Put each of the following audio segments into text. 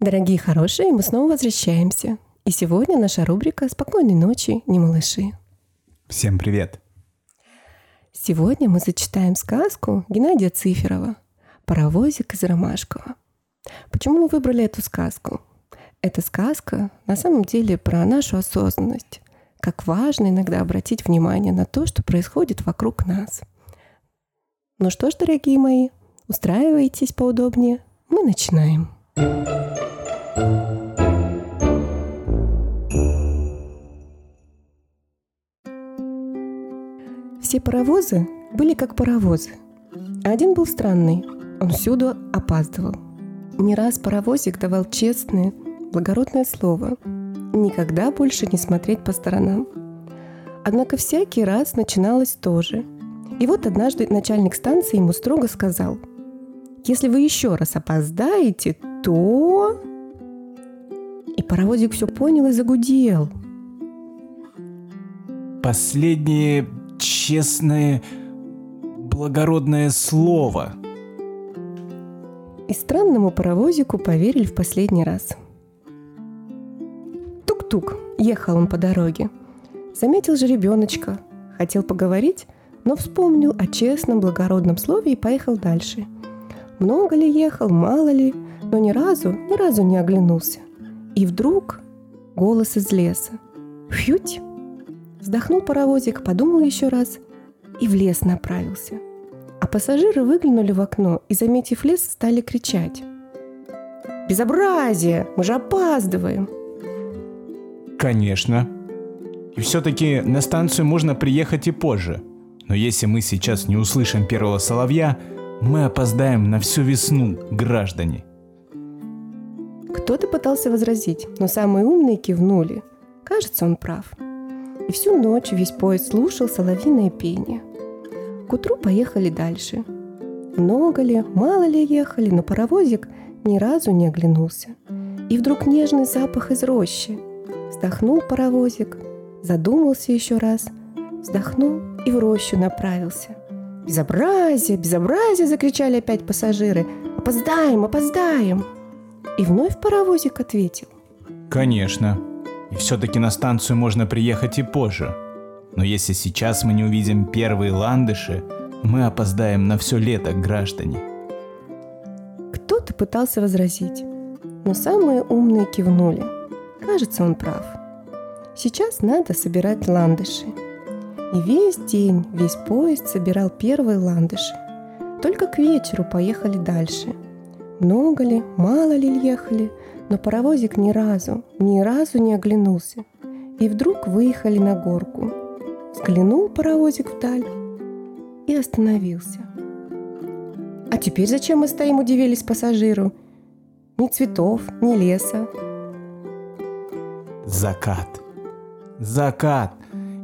Дорогие хорошие, мы снова возвращаемся. И сегодня наша рубрика «Спокойной ночи, не малыши». Всем привет! Сегодня мы зачитаем сказку Геннадия Циферова «Паровозик из Ромашкова». Почему мы выбрали эту сказку? Эта сказка на самом деле про нашу осознанность, как важно иногда обратить внимание на то, что происходит вокруг нас. Ну что ж, дорогие мои, устраивайтесь поудобнее, мы начинаем. Все паровозы были как паровозы. Один был странный, он всюду опаздывал. Не раз паровозик давал честное, благородное слово никогда больше не смотреть по сторонам. Однако всякий раз начиналось то же. И вот однажды начальник станции ему строго сказал, «Если вы еще раз опоздаете, то...» Паровозик все понял и загудел. Последнее честное, благородное слово. И странному паровозику поверили в последний раз. Тук-тук, ехал он по дороге. Заметил же ребеночка, хотел поговорить, но вспомнил о честном благородном слове и поехал дальше. Много ли ехал, мало ли, но ни разу, ни разу не оглянулся. И вдруг голос из леса. Фьють! Вздохнул паровозик, подумал еще раз и в лес направился. А пассажиры выглянули в окно и, заметив лес, стали кричать. «Безобразие! Мы же опаздываем!» Конечно. И все-таки на станцию можно приехать и позже. Но если мы сейчас не услышим первого соловья, мы опоздаем на всю весну, граждане. Кто-то пытался возразить, но самые умные кивнули. Кажется, он прав. И всю ночь весь поезд слушал соловьиное пение. К утру поехали дальше. Много ли, мало ли ехали, но паровозик ни разу не оглянулся. И вдруг нежный запах из рощи. Вздохнул паровозик, задумался еще раз, вздохнул и в рощу направился. «Безобразие! Безобразие!» – закричали опять пассажиры. «Опоздаем! Опоздаем!» И вновь паровозик ответил. Конечно. И все-таки на станцию можно приехать и позже. Но если сейчас мы не увидим первые ландыши, мы опоздаем на все лето, граждане. Кто-то пытался возразить, но самые умные кивнули. Кажется, он прав. Сейчас надо собирать ландыши. И весь день, весь поезд собирал первые ландыши. Только к вечеру поехали дальше – много ли, мало ли ехали, но паровозик ни разу, ни разу не оглянулся. И вдруг выехали на горку. Взглянул паровозик вдаль и остановился. «А теперь зачем мы стоим?» – удивились пассажиру. «Ни цветов, ни леса». Закат. Закат.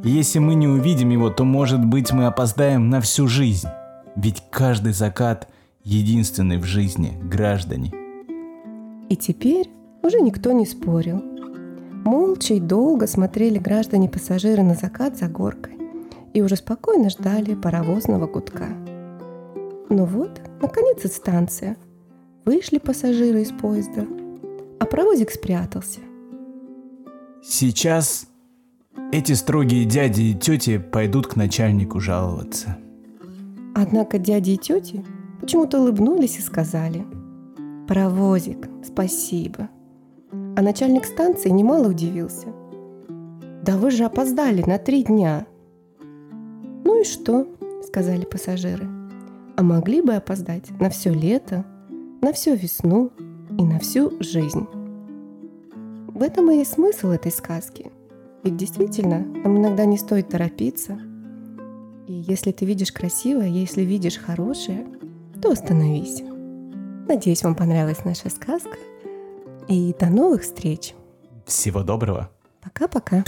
Если мы не увидим его, то, может быть, мы опоздаем на всю жизнь. Ведь каждый закат единственный в жизни граждане. И теперь уже никто не спорил. Молча и долго смотрели граждане-пассажиры на закат за горкой и уже спокойно ждали паровозного гудка. Но вот, наконец, и станция. Вышли пассажиры из поезда, а паровозик спрятался. Сейчас эти строгие дяди и тети пойдут к начальнику жаловаться. Однако дяди и тети почему-то улыбнулись и сказали «Паровозик, спасибо». А начальник станции немало удивился. «Да вы же опоздали на три дня». «Ну и что?» – сказали пассажиры. «А могли бы опоздать на все лето, на всю весну и на всю жизнь». В этом и смысл этой сказки. Ведь действительно, нам иногда не стоит торопиться. И если ты видишь красивое, если видишь хорошее – то остановись. Надеюсь, вам понравилась наша сказка. И до новых встреч. Всего доброго. Пока-пока.